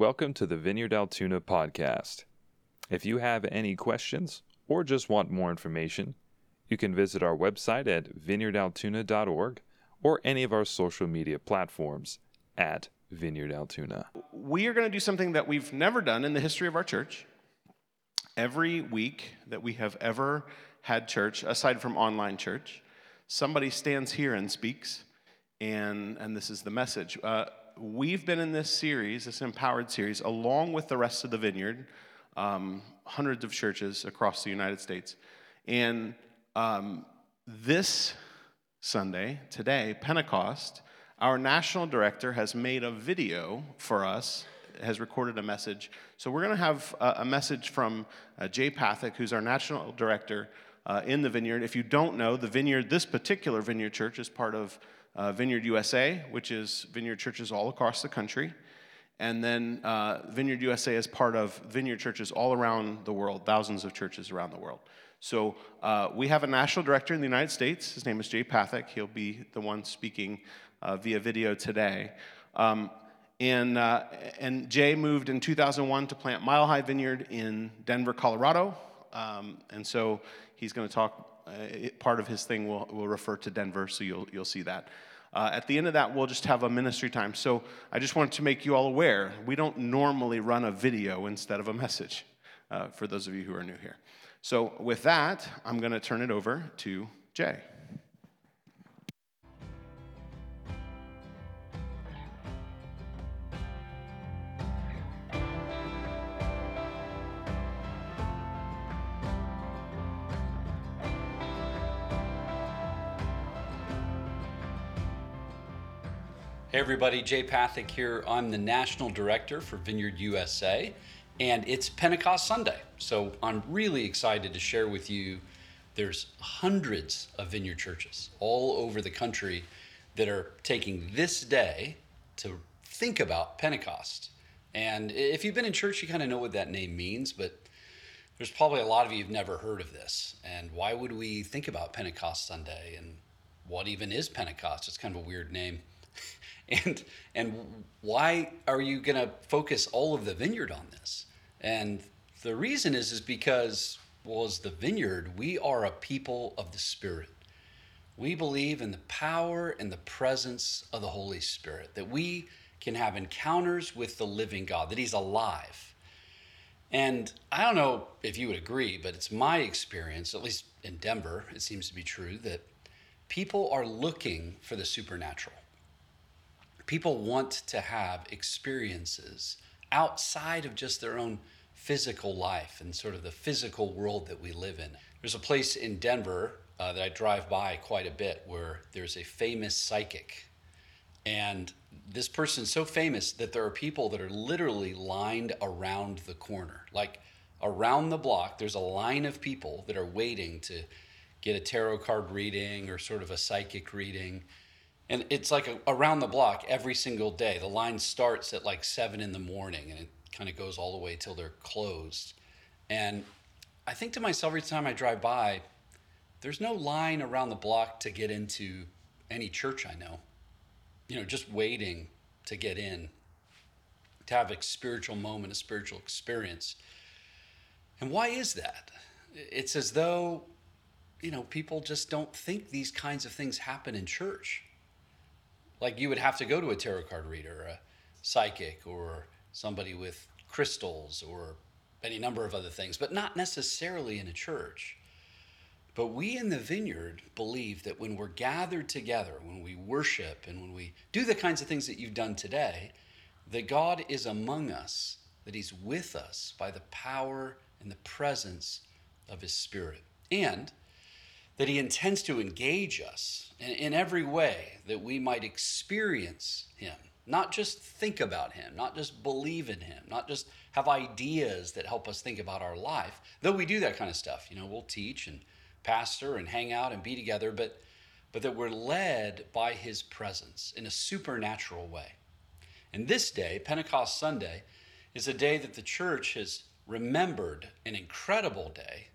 Welcome to the Vineyard Altoona podcast. If you have any questions or just want more information, you can visit our website at vineyardaltoona.org or any of our social media platforms at Vineyard Altoona. We are going to do something that we've never done in the history of our church. Every week that we have ever had church, aside from online church, somebody stands here and speaks, and, and this is the message. Uh, we've been in this series, this empowered series, along with the rest of the vineyard, um, hundreds of churches across the United States. And um, this Sunday, today, Pentecost, our national director has made a video for us, has recorded a message. So we're going to have a, a, message from uh, Jay Pathak, who's our national director uh, in the vineyard. If you don't know, the vineyard, this particular vineyard church, is part of uh, Vineyard USA, which is vineyard churches all across the country. And then uh, Vineyard USA is part of vineyard churches all around the world, thousands of churches around the world. So uh, we have a national director in the United States. His name is Jay Pathak. He'll be the one speaking uh, via video today. Um, and, uh, and Jay moved in 2001 to plant Mile High Vineyard in Denver, Colorado. Um, and so he's going to talk, uh, it, part of his thing will, will refer to Denver, so you'll, you'll see that. Uh, at the end of that, we'll just have a ministry time. So I just wanted to make you all aware we don't normally run a video instead of a message uh, for those of you who are new here. So, with that, I'm going to turn it over to Jay. Hey everybody, Jay Pathak here. I'm the National Director for Vineyard USA and it's Pentecost Sunday. So I'm really excited to share with you. There's hundreds of vineyard churches all over the country that are taking this day to think about Pentecost. And if you've been in church, you kind of know what that name means, but there's probably a lot of you who've never heard of this. And why would we think about Pentecost Sunday? And what even is Pentecost? It's kind of a weird name. And and why are you going to focus all of the vineyard on this? And the reason is is because well as the vineyard, we are a people of the spirit. We believe in the power and the presence of the Holy Spirit, that we can have encounters with the living God, that He's alive. And I don't know if you would agree, but it's my experience, at least in Denver, it seems to be true, that people are looking for the supernatural. People want to have experiences outside of just their own physical life and sort of the physical world that we live in. There's a place in Denver uh, that I drive by quite a bit where there's a famous psychic. And this person's so famous that there are people that are literally lined around the corner. Like around the block, there's a line of people that are waiting to get a tarot card reading or sort of a psychic reading. And it's like a, around the block every single day. The line starts at like seven in the morning and it kind of goes all the way till they're closed. And I think to myself every time I drive by, there's no line around the block to get into any church I know. You know, just waiting to get in, to have a spiritual moment, a spiritual experience. And why is that? It's as though, you know, people just don't think these kinds of things happen in church. Like you would have to go to a tarot card reader, a psychic, or somebody with crystals, or any number of other things, but not necessarily in a church. But we in the vineyard believe that when we're gathered together, when we worship, and when we do the kinds of things that you've done today, that God is among us, that He's with us by the power and the presence of His Spirit. And that he intends to engage us in, in, every way that we might experience him, not just think about him, not just believe in him, not just have ideas that help us think about our life. Though we do that kind of stuff, you know, we'll teach and pastor and hang out and be together, but but that we're led by his presence in a supernatural way. And this day, Pentecost Sunday, is a day that the church has remembered an incredible day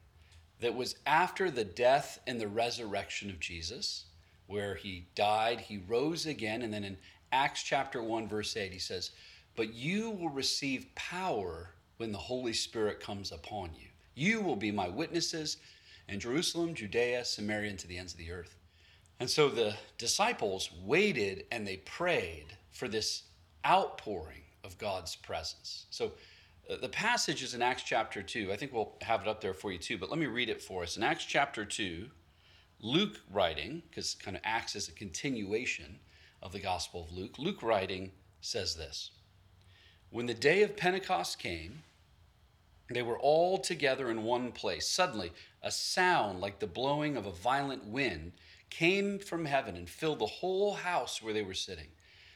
that was after the death and the resurrection of Jesus, where he died, he rose again, and then in Acts chapter 1, verse 8, he says, but you will receive power when the Holy Spirit comes upon you. You will be my witnesses in Jerusalem, Judea, Samaria, and to the ends of the earth. And so the disciples waited and they prayed for this outpouring of God's presence. So the passage is in Acts chapter 2. I think we'll have it up there for you too, but let me read it for us. In Acts chapter 2, Luke writing, because kind of Acts is a continuation of the Gospel of Luke, Luke writing says this When the day of Pentecost came, they were all together in one place. Suddenly, a sound like the blowing of a violent wind came from heaven and filled the whole house where they were sitting.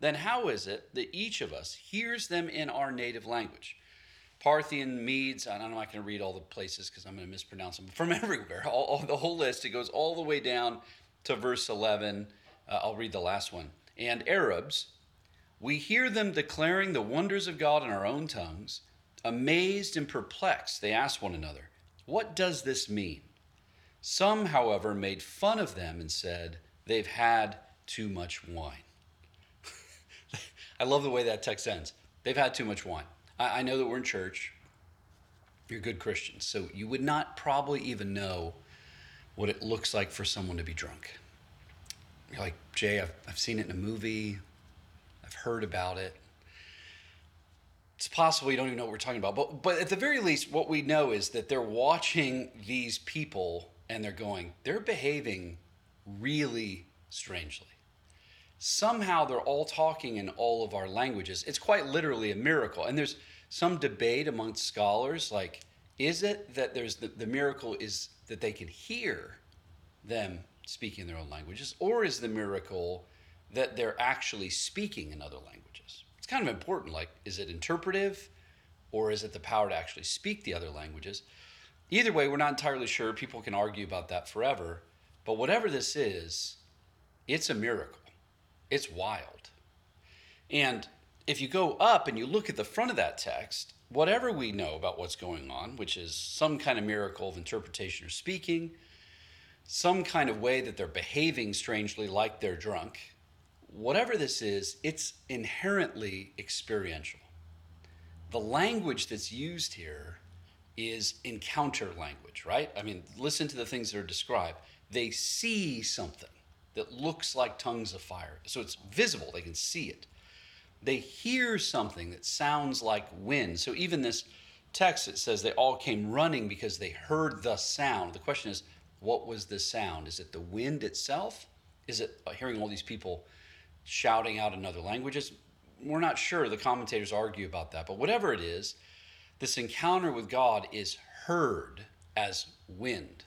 Then how is it that each of us hears them in our native language? Parthian, Medes, I'm not going to read all the places because I'm going to mispronounce them, from everywhere, all, all, the whole list. It goes all the way down to verse 11. Uh, I'll read the last one. And Arabs, we hear them declaring the wonders of God in our own tongues. Amazed and perplexed, they ask one another, What does this mean? Some, however, made fun of them and said, They've had too much wine. I love the way that text ends. They've had too much wine. I, I know that we're in church. You're good Christians. So you would not probably even know what it looks like for someone to be drunk. You're like, Jay, I've, I've seen it in a movie, I've heard about it. It's possible you don't even know what we're talking about. But, but at the very least, what we know is that they're watching these people and they're going, they're behaving really strangely somehow they're all talking in all of our languages. It's quite literally a miracle. And there's some debate amongst scholars like, is it that there's the, the miracle is that they can hear them speaking their own languages, or is the miracle that they're actually speaking in other languages? It's kind of important. Like, is it interpretive, or is it the power to actually speak the other languages? Either way, we're not entirely sure. People can argue about that forever. But whatever this is, it's a miracle. It's wild. And if you go up and you look at the front of that text, whatever we know about what's going on, which is some kind of miracle of interpretation or speaking, some kind of way that they're behaving strangely like they're drunk, whatever this is, it's inherently experiential. The language that's used here is encounter language, right? I mean, listen to the things that are described. They see something that looks like tongues of fire. So it's visible, they can see it. They hear something that sounds like wind. So even this text, it says they all came running because they heard the sound. The question is, what was the sound? Is it the wind itself? Is it uh, hearing all these people shouting out in other languages? We're not sure. The commentators argue about that. But whatever it is, this encounter with God is heard as wind.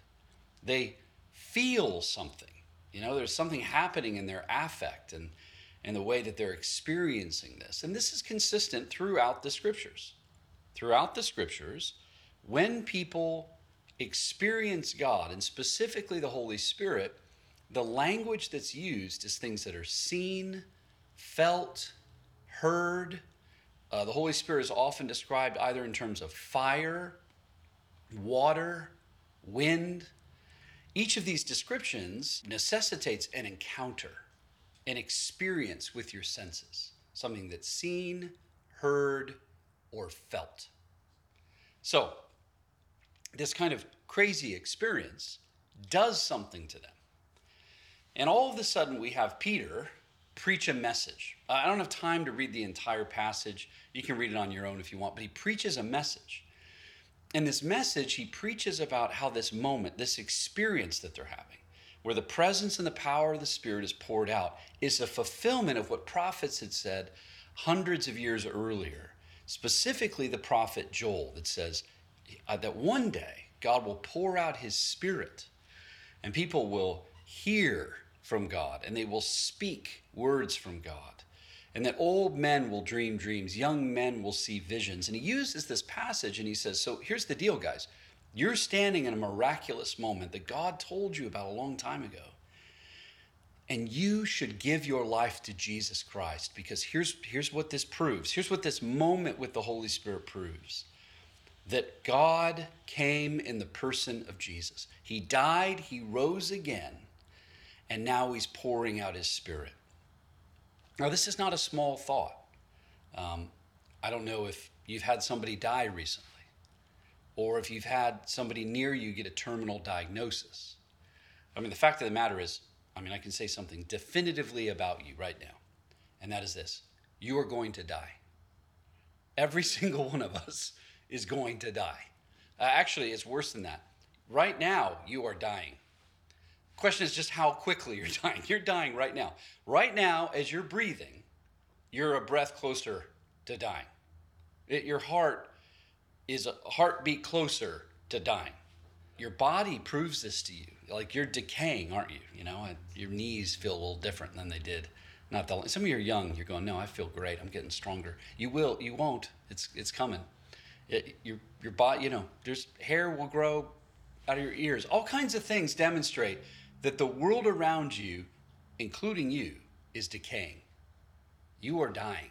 They feel something. You know, there's something happening in their affect and, and the way that they're experiencing this. And this is consistent throughout the scriptures. Throughout the scriptures, when people experience God, and specifically the Holy Spirit, the language that's used is things that are seen, felt, heard. Uh, the Holy Spirit is often described either in terms of fire, water, wind, each of these descriptions necessitates an encounter, an experience with your senses, something that's seen, heard, or felt. So, this kind of crazy experience does something to them. And all of a sudden, we have Peter preach a message. I don't have time to read the entire passage. You can read it on your own if you want, but he preaches a message. In this message, he preaches about how this moment, this experience that they're having, where the presence and the power of the Spirit is poured out, is a fulfillment of what prophets had said hundreds of years earlier. Specifically, the prophet Joel that says uh, that one day God will pour out his Spirit and people will hear from God and they will speak words from God. And that old men will dream dreams, young men will see visions. And he uses this passage and he says, So here's the deal, guys. You're standing in a miraculous moment that God told you about a long time ago. And you should give your life to Jesus Christ because here's, here's what this proves. Here's what this moment with the Holy Spirit proves that God came in the person of Jesus. He died, he rose again, and now he's pouring out his spirit. Now, this is not a small thought. Um, I don't know if you've had somebody die recently, or if you've had somebody near you get a terminal diagnosis. I mean, the fact of the matter is, I mean, I can say something definitively about you right now, and that is this you are going to die. Every single one of us is going to die. Uh, actually, it's worse than that. Right now, you are dying. Question is just how quickly you're dying. You're dying right now. Right now, as you're breathing, you're a breath closer to dying. It, your heart is a heartbeat closer to dying. Your body proves this to you. Like you're decaying, aren't you? You know, your knees feel a little different than they did not that. Some of you are young. You're going, no, I feel great. I'm getting stronger. You will. You won't. It's it's coming. It, your your body. You know, there's hair will grow out of your ears. All kinds of things demonstrate that the world around you, including you, is decaying. You are dying.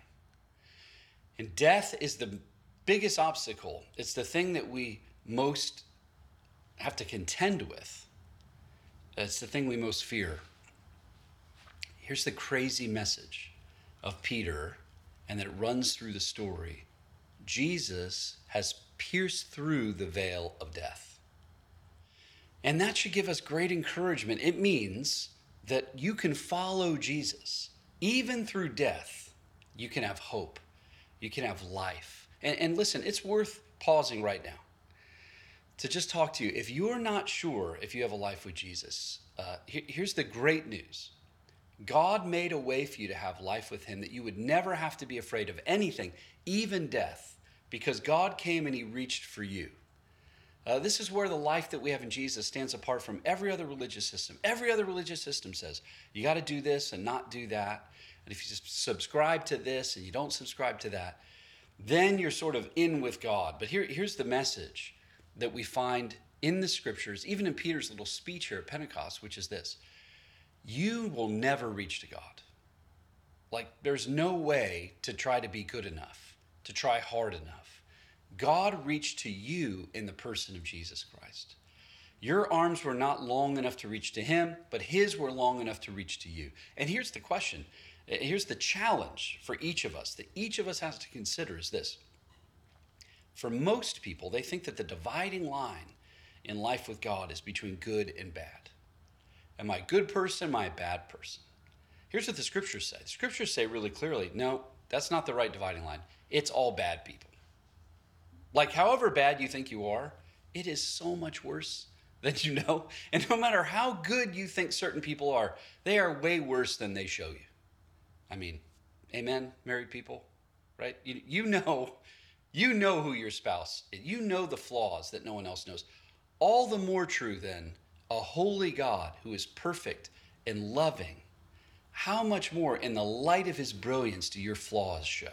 And death is the biggest obstacle. It's the thing that we most have to contend with. It's the thing we most fear. Here's the crazy message of Peter, and that runs through the story Jesus has pierced through the veil of death. And that should give us great encouragement. It means that you can follow Jesus. Even through death, you can have hope, you can have life. And, and listen, it's worth pausing right now to just talk to you. If you're not sure if you have a life with Jesus, uh, here, here's the great news God made a way for you to have life with Him that you would never have to be afraid of anything, even death, because God came and He reached for you. Uh, this is where the life that we have in Jesus stands apart from every other religious system. Every other religious system says you got to do this and not do that. And if you subscribe to this and you don't subscribe to that, then you're sort of in with God. But here, here's the message that we find in the scriptures, even in Peter's little speech here at Pentecost, which is this you will never reach to God. Like, there's no way to try to be good enough, to try hard enough. God reached to you in the person of Jesus Christ. Your arms were not long enough to reach to him, but his were long enough to reach to you. And here's the question here's the challenge for each of us that each of us has to consider is this. For most people, they think that the dividing line in life with God is between good and bad. Am I a good person? Am I a bad person? Here's what the scriptures say the scriptures say really clearly no, that's not the right dividing line. It's all bad people. Like, however bad you think you are, it is so much worse than you know. And no matter how good you think certain people are, they are way worse than they show you. I mean, amen, married people, right? You, you know, you know who your spouse is. You know the flaws that no one else knows. All the more true then, a holy God who is perfect and loving, how much more in the light of his brilliance do your flaws show?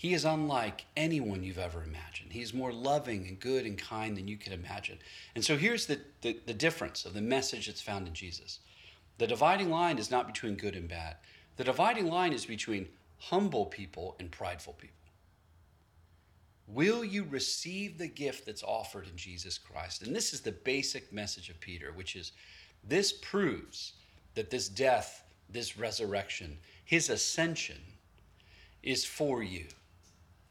He is unlike anyone you've ever imagined. He's more loving and good and kind than you could imagine. And so here's the, the, the, difference of the message that's found in Jesus. The dividing line is not between good and bad, the dividing line is between humble people and prideful people. Will you receive the gift that's offered in Jesus Christ? And this is the basic message of Peter, which is this proves that this death, this resurrection, his ascension is for you.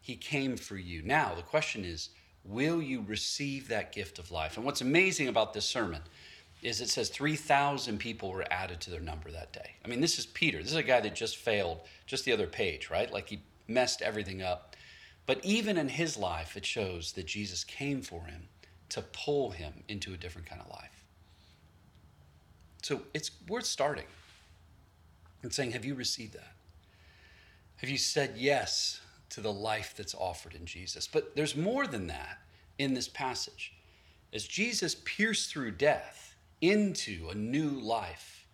He came for you. Now, the question is, will you receive that gift of life? And what's amazing about this sermon is it says 3,000 people were added to their number that day. I mean, this is Peter. This is a guy that just failed, just the other page, right? Like he messed everything up. But even in his life, it shows that Jesus came for him to pull him into a different kind of life. So it's worth starting and saying, Have you received that? Have you said yes to the life that's offered in Jesus. But there's more than that in this passage. As Jesus pierced through death into a new life,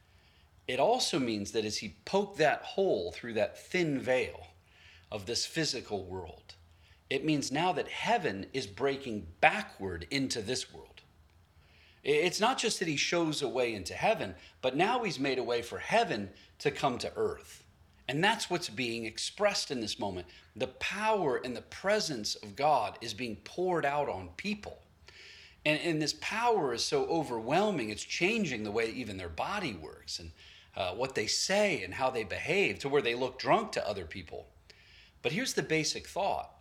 it also means that as he poked that hole through that thin veil of this physical world, it means now that heaven is breaking backward into this world. It's not just that he shows a way into heaven, but now he's made a way for heaven to come to earth. And that's what's being expressed in this moment. The power and the presence of God is being poured out on people. And, and this power is so overwhelming, it's changing the way even their body works and uh, what they say and how they behave to where they look drunk to other people. But here's the basic thought.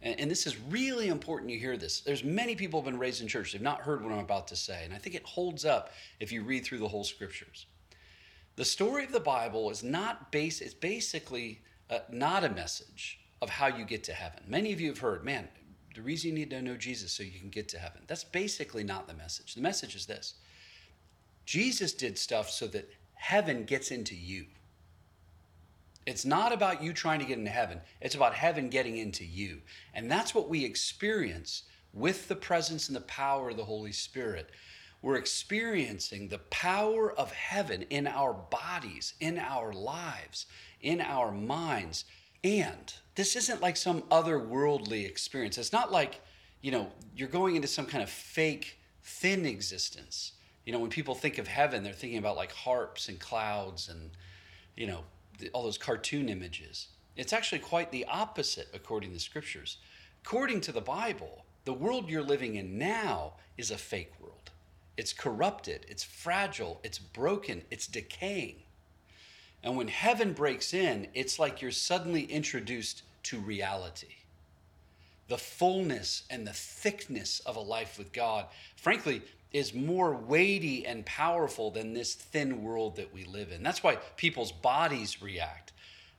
And, and this is really important you hear this. There's many people have been raised in church. They've not heard what I'm about to say. And I think it holds up if you read through the whole scriptures. The story of the Bible is not base, it's basically uh, not a message of how you get to heaven. Many of you have heard, man, the reason you need to know Jesus so you can get to heaven. That's basically not the message. The message is this Jesus did stuff so that heaven gets into you. It's not about you trying to get into heaven, it's about heaven getting into you. And that's what we experience with the presence and the power of the Holy Spirit we're experiencing the power of heaven in our bodies, in our lives, in our minds. And this isn't like some otherworldly experience. It's not like, you know, you're going into some kind of fake, thin existence. You know, when people think of heaven, they're thinking about like harps and clouds and, you know, all those cartoon images. It's actually quite the opposite according to the scriptures. According to the Bible, the world you're living in now is a fake world. It's corrupted, it's fragile, it's broken, it's decaying. And when heaven breaks in, it's like you're suddenly introduced to reality. The fullness and the thickness of a life with God, frankly, is more weighty and powerful than this thin world that we live in. That's why people's bodies react.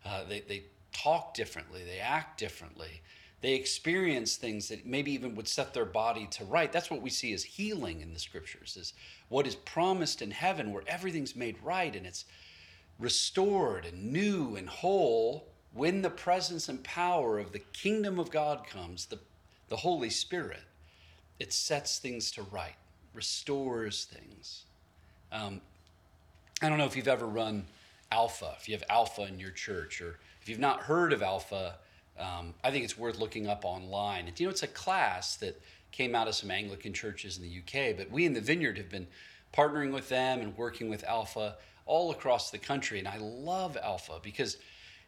Uh, they, they talk differently, they act differently. They experience things that maybe even would set their body to right. That's what we see as healing in the scriptures, is what is promised in heaven where everything's made right and it's restored and new and whole when the presence and power of the kingdom of God comes, the, the Holy Spirit, it sets things to right, restores things. Um, I don't know if you've ever run Alpha, if you have Alpha in your church, or if you've not heard of Alpha, um, I think it's worth looking up online. You know, it's a class that came out of some Anglican churches in the UK, but we in the Vineyard have been partnering with them and working with Alpha all across the country. And I love Alpha because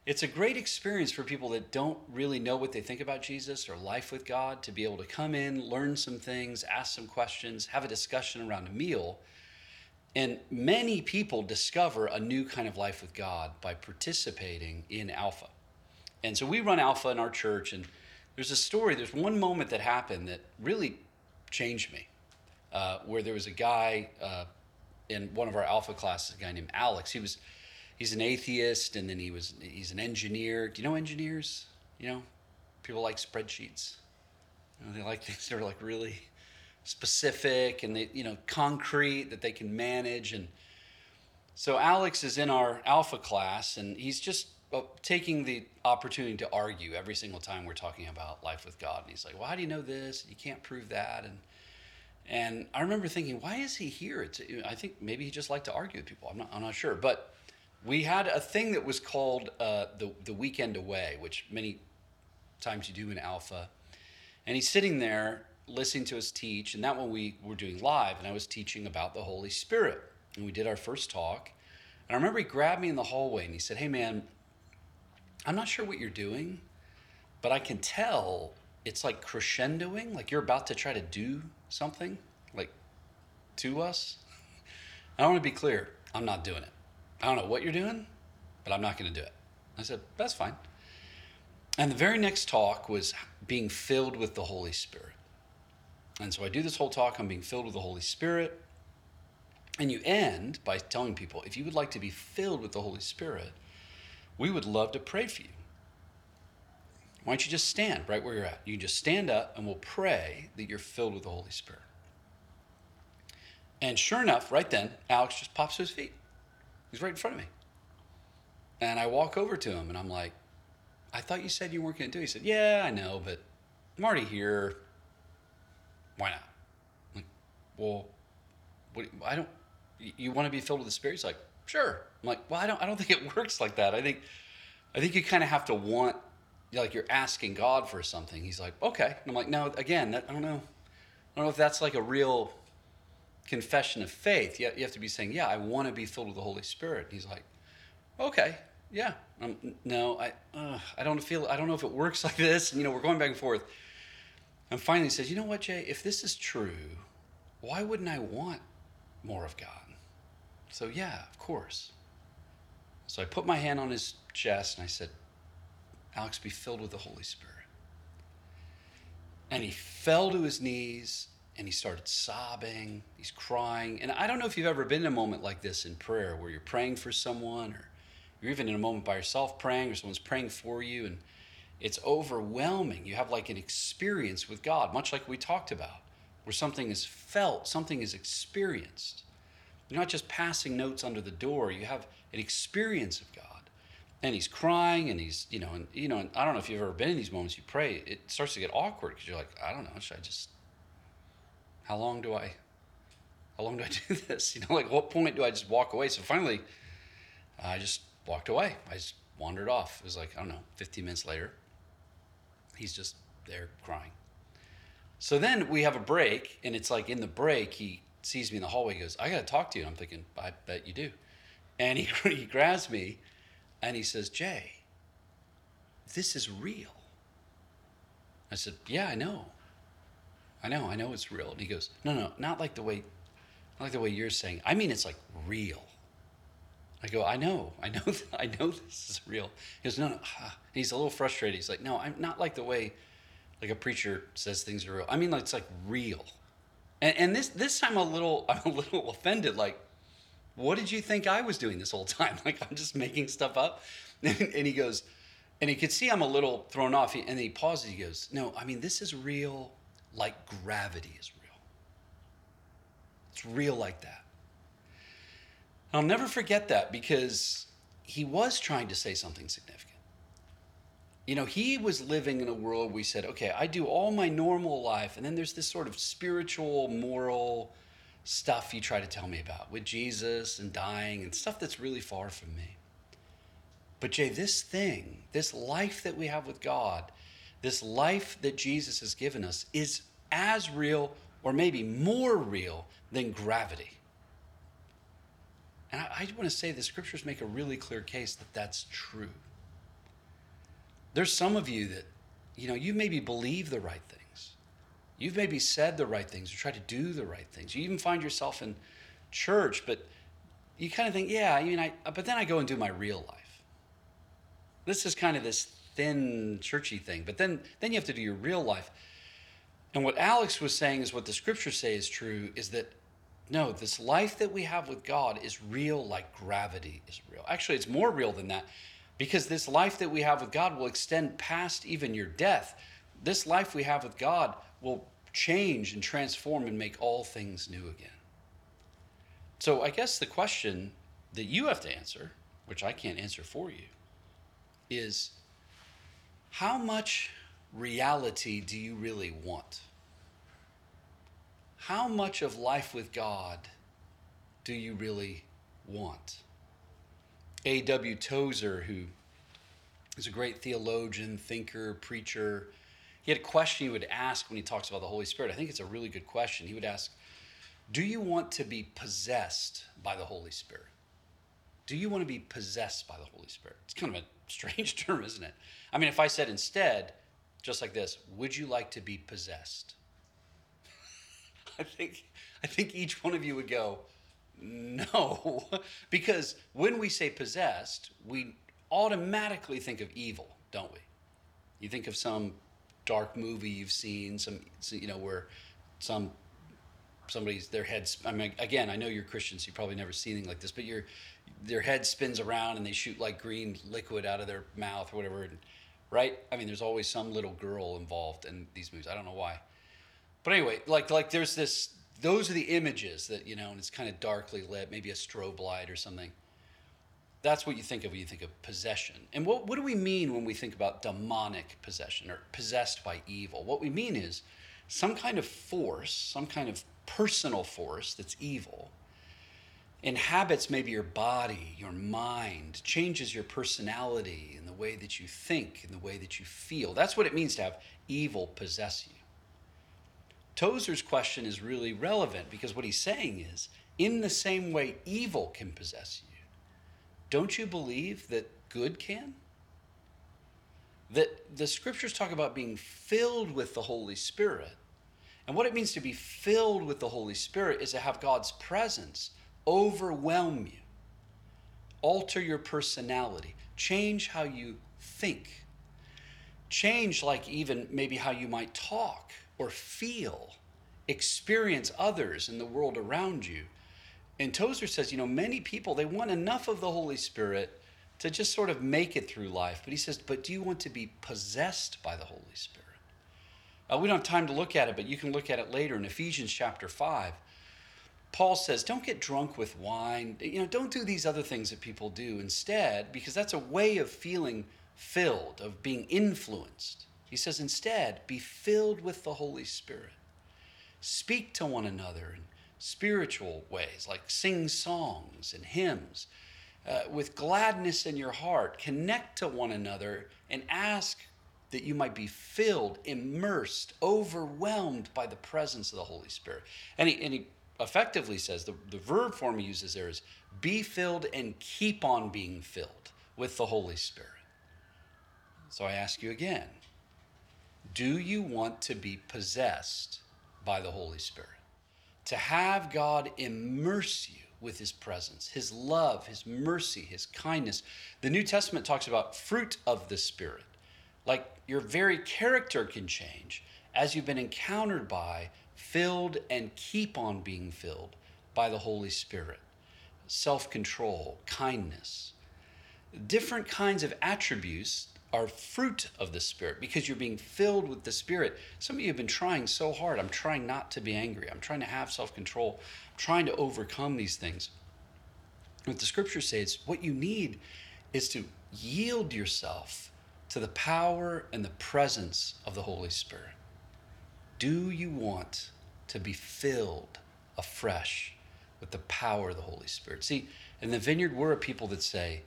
it's a great experience for people that don't really know what they think about Jesus or life with God to be able to come in, learn some things, ask some questions, have a discussion around a meal. And many people discover a new kind of life with God by participating in Alpha. And so we run Alpha in our church, and there's a story, there's one moment that happened that really changed me, uh, where there was a guy uh, in one of our Alpha classes, a guy named Alex. He was, he's an atheist, and then he was, he's an engineer. Do you know engineers? You know, people like spreadsheets. You know, they like things that are like really specific and they, you know, concrete that they can manage. And so Alex is in our Alpha class, and he's just well, taking the opportunity to argue every single time we're talking about life with God. And he's like, well, how do you know this? You can't prove that. And and I remember thinking, why is he here? It's, I think maybe he just liked to argue with people. I'm not, I'm not sure. But we had a thing that was called uh, the, the weekend away, which many times you do in Alpha. And he's sitting there listening to us teach. And that one we were doing live. And I was teaching about the Holy Spirit. And we did our first talk. And I remember he grabbed me in the hallway and he said, hey, man, I'm not sure what you're doing, but I can tell it's like crescendoing, like you're about to try to do something, like to us. I want to be clear, I'm not doing it. I don't know what you're doing, but I'm not going to do it. I said, that's fine. And the very next talk was being filled with the Holy Spirit. And so I do this whole talk on being filled with the Holy Spirit. And you end by telling people if you would like to be filled with the Holy Spirit, we would love to pray for you. Why don't you just stand right where you're at? You can just stand up and we'll pray that you're filled with the Holy Spirit. And sure enough, right then, Alex just pops to his feet. He's right in front of me. And I walk over to him and I'm like, I thought you said you weren't going to do it. He said, Yeah, I know, but I'm already here. Why not? I'm like, well, what, I don't, you want to be filled with the Spirit? He's like, sure. I'm like, well, I don't, I don't think it works like that. I think, I think you kind of have to want, like you're asking God for something. He's like, okay. And I'm like, no, again, that, I don't know. I don't know if that's like a real confession of faith. You, you have to be saying, yeah, I want to be filled with the Holy Spirit. And he's like, okay, yeah. No, I, uh, I don't feel, I don't know if it works like this. And, you know, we're going back and forth. And finally he says, you know what, Jay, if this is true, why wouldn't I want more of God? So, yeah, of course. So I put my hand on his chest and I said, Alex, be filled with the Holy Spirit. And he fell to his knees and he started sobbing. He's crying. And I don't know if you've ever been in a moment like this in prayer where you're praying for someone or you're even in a moment by yourself praying or someone's praying for you and it's overwhelming. You have like an experience with God, much like we talked about, where something is felt, something is experienced. You're not just passing notes under the door, you have an experience of God. And he's crying and he's, you know, and you know, and I don't know if you've ever been in these moments you pray, it starts to get awkward because you're like, I don't know, should I just how long do I how long do I do this? You know, like what point do I just walk away? So finally I just walked away. I just wandered off. It was like, I don't know, 15 minutes later. He's just there crying. So then we have a break, and it's like in the break, he sees me in the hallway. Goes, I got to talk to you. And I'm thinking, I bet you do. And he, he grabs me and he says, Jay, this is real. I said, Yeah, I know. I know, I know it's real. And he goes, No, no, not like the way, not like the way you're saying. I mean, it's like real. I go, I know, I know, I know this is real. He goes, no, no. He's a little frustrated. He's like, no, I'm not like the way, like a preacher says things are real. I mean, like it's like real. And, and this this time, a little, I'm a little offended. Like, what did you think I was doing this whole time? Like, I'm just making stuff up. And, and he goes, and he could see I'm a little thrown off. And he pauses. He goes, no, I mean, this is real, like gravity is real. It's real like that. I'll never forget that because he was trying to say something significant. You know, he was living in a world we said, okay, I do all my normal life, and then there's this sort of spiritual, moral stuff you try to tell me about with Jesus and dying and stuff that's really far from me. But Jay, this thing, this life that we have with God, this life that Jesus has given us is as real or maybe more real than gravity. And I, I want to say the scriptures make a really clear case that that's true. There's some of you that, you know, you maybe believe the right things. You've maybe said the right things or tried to do the right things. You even find yourself in church, but you kind of think, yeah, I mean, I, but then I go and do my real life. This is kind of this thin, churchy thing. But then, then you have to do your real life. And what Alex was saying is what the scriptures say is true is that no, this life that we have with God is real like gravity is real. Actually, it's more real than that because this life that we have with God will extend past even your death. This life we have with God will change and transform and make all things new again. So, I guess the question that you have to answer, which I can't answer for you, is how much reality do you really want? how much of life with God do you really want? A.W. Tozer, who is a great theologian, thinker, preacher, he had a question he would ask when he talks about the Holy Spirit. I think it's a really good question. He would ask, Do you want to be possessed by the Holy Spirit? Do you want to be possessed by the Holy Spirit? It's kind of a strange term, isn't it? I mean, if I said instead, just like this, would you like to be possessed? I think I think each one of you would go, no, because when we say possessed, we automatically think of evil, don't we? You think of some dark movie you've seen, some you know where some somebody's their head. I mean, again, I know you're Christians, so you probably never seen anything like this, but your their head spins around and they shoot like green liquid out of their mouth or whatever, and, right? I mean, there's always some little girl involved in these movies. I don't know why. But anyway, like like there's this those are the images that you know, and it's kind of darkly lit, maybe a strobe light or something. That's what you think of when you think of possession. And what, what do we mean when we think about demonic possession or possessed by evil? What we mean is some kind of force, some kind of personal force that's evil, inhabits maybe your body, your mind, changes your personality and the way that you think and the way that you feel. That's what it means to have evil possess you. Tozer's question is really relevant because what he's saying is in the same way evil can possess you, don't you believe that good can? That the scriptures talk about being filled with the Holy Spirit. And what it means to be filled with the Holy Spirit is to have God's presence overwhelm you, alter your personality, change how you think, change, like even maybe how you might talk or feel, experience others in the world around you. And Tozer says, you know, many people, they want enough of the Holy Spirit to just sort of make it through life. But he says, but do you want to be possessed by the Holy Spirit? Uh, we don't have time to look at it, but you can look at it later in Ephesians chapter 5. Paul says, don't get drunk with wine. You know, don't do these other things that people do instead, because that's a way of feeling filled, of being influenced. He says, instead, be filled with the Holy Spirit. Speak to one another in spiritual ways, like sing songs and hymns. Uh, with gladness in your heart, connect to one another and ask that you might be filled, immersed, overwhelmed by the presence of the Holy Spirit. And he, and he effectively says the, the verb form he uses there is be filled and keep on being filled with the Holy Spirit. So I ask you again do you want to be possessed by the Holy Spirit? To have God immerse you with his presence, his love, his mercy, his kindness. The New Testament talks about fruit of the Spirit. Like your very character can change as you've been encountered by filled and keep on being filled by the Holy Spirit. Self control, kindness. Different kinds of attributes are fruit of the Spirit because you're being filled with the Spirit. Some of you have been trying so hard. I'm trying not to be angry. I'm trying to have self control. I'm trying to overcome these things. What the scripture says, what you need is to yield yourself to the power and the presence of the Holy Spirit. Do you want to be filled afresh with the power of the Holy Spirit? See, in the vineyard, we're a people that say,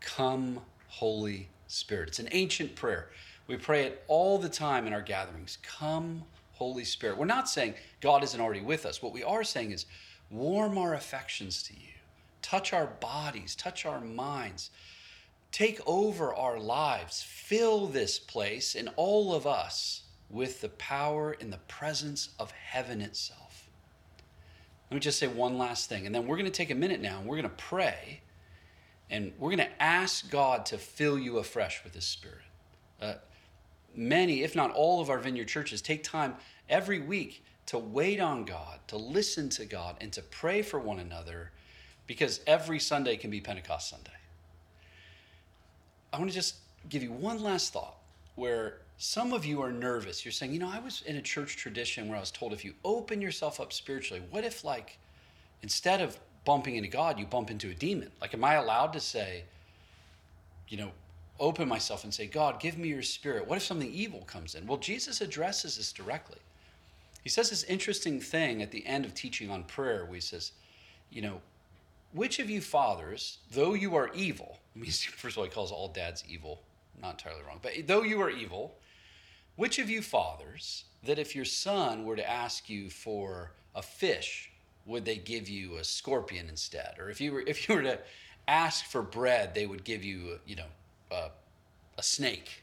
Come, Holy Spirit. It's an ancient prayer. We pray it all the time in our gatherings. Come, Holy Spirit. We're not saying God isn't already with us. What we are saying is, warm our affections to you, touch our bodies, touch our minds, take over our lives, fill this place and all of us with the power and the presence of heaven itself. Let me just say one last thing, and then we're going to take a minute now and we're going to pray and we're going to ask God to fill you afresh with His Spirit. Uh, many, if not all, of our vineyard churches take time every week to wait on God, to listen to God, and to pray for one another because every Sunday can be Pentecost Sunday. I want to just give you one last thought where some of you are nervous. You're saying, you know, I was in a church tradition where I was told if you open yourself up spiritually, what if, like, instead of bumping into God, you bump into a demon? Like, am I allowed to say, you know, open myself and say, God, give me your spirit? What if something evil comes in? Well, Jesus addresses this directly. He says this interesting thing at the end of teaching on prayer where he says, you know, which of you fathers, though you are evil, I mean, first of all, he calls all dads evil, not entirely wrong, but though you are evil, which of you fathers, that if your son were to ask you for a fish, would they give you a scorpion instead? Or if you were if you were to ask for bread, they would give you, you know, a, a snake.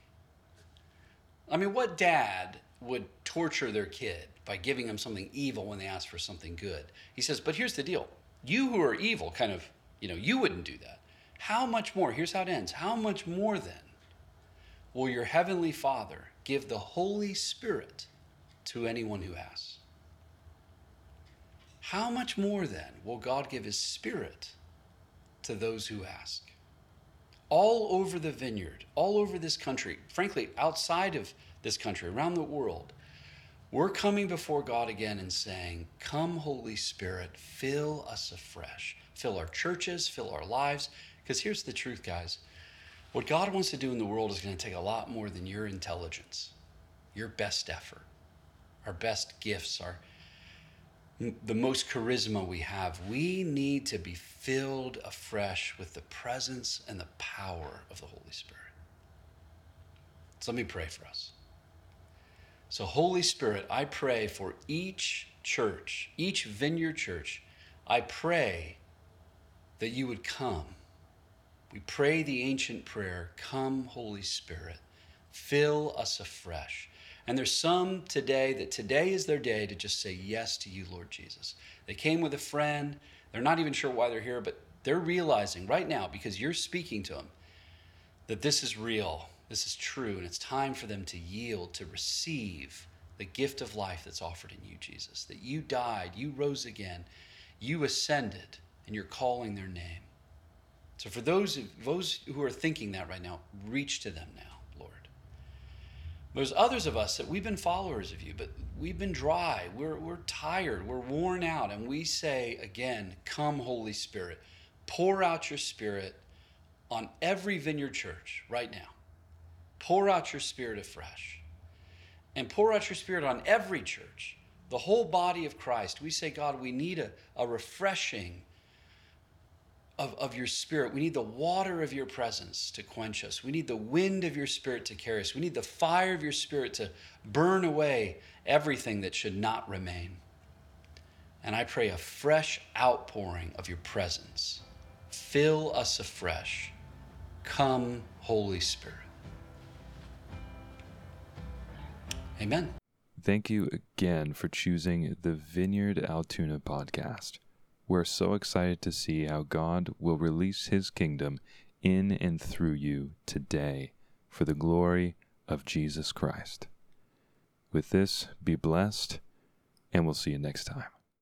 I mean, what dad would torture their kid by giving them something evil when they ask for something good? He says, but here's the deal: you who are evil, kind of, you know, you wouldn't do that. How much more? Here's how it ends. How much more then will your heavenly Father give the Holy Spirit to anyone who asks. How much more then will God give His Spirit to those who ask? All over the vineyard, all over this country, frankly, outside of this country, around the world, we're coming before God again and saying, Come, Holy Spirit, fill us afresh. Fill our churches, fill our lives. Because here's the truth, guys what God wants to do in the world is going to take a lot more than your intelligence, your best effort, our best gifts, our the most charisma we have. We need to be filled afresh with the presence and the power of the Holy Spirit. So let me pray for us. So, Holy Spirit, I pray for each church, each vineyard church. I pray that you would come. We pray the ancient prayer Come, Holy Spirit, fill us afresh. And there's some today that today is their day to just say yes to you, Lord Jesus. They came with a friend. They're not even sure why they're here, but they're realizing right now, because you're speaking to them, that this is real, this is true, and it's time for them to yield, to receive the gift of life that's offered in you, Jesus. That you died, you rose again, you ascended, and you're calling their name. So for those, those who are thinking that right now, reach to them now. There's others of us that we've been followers of you, but we've been dry. We're, we're tired. We're worn out. And we say again, Come, Holy Spirit. Pour out your Spirit on every vineyard church right now. Pour out your Spirit afresh. And pour out your Spirit on every church, the whole body of Christ. We say, God, we need a, a refreshing of, of your spirit. We need the water of your presence to quench us. We need the wind of your spirit to carry us. We need the fire of your spirit to burn away everything that should not remain. And I pray a fresh outpouring of your presence. Fill us afresh. Come, Holy Spirit. Amen. Thank you again for choosing the Vineyard Altoona podcast. We're so excited to see how God will release his kingdom in and through you today for the glory of Jesus Christ. With this, be blessed, and we'll see you next time.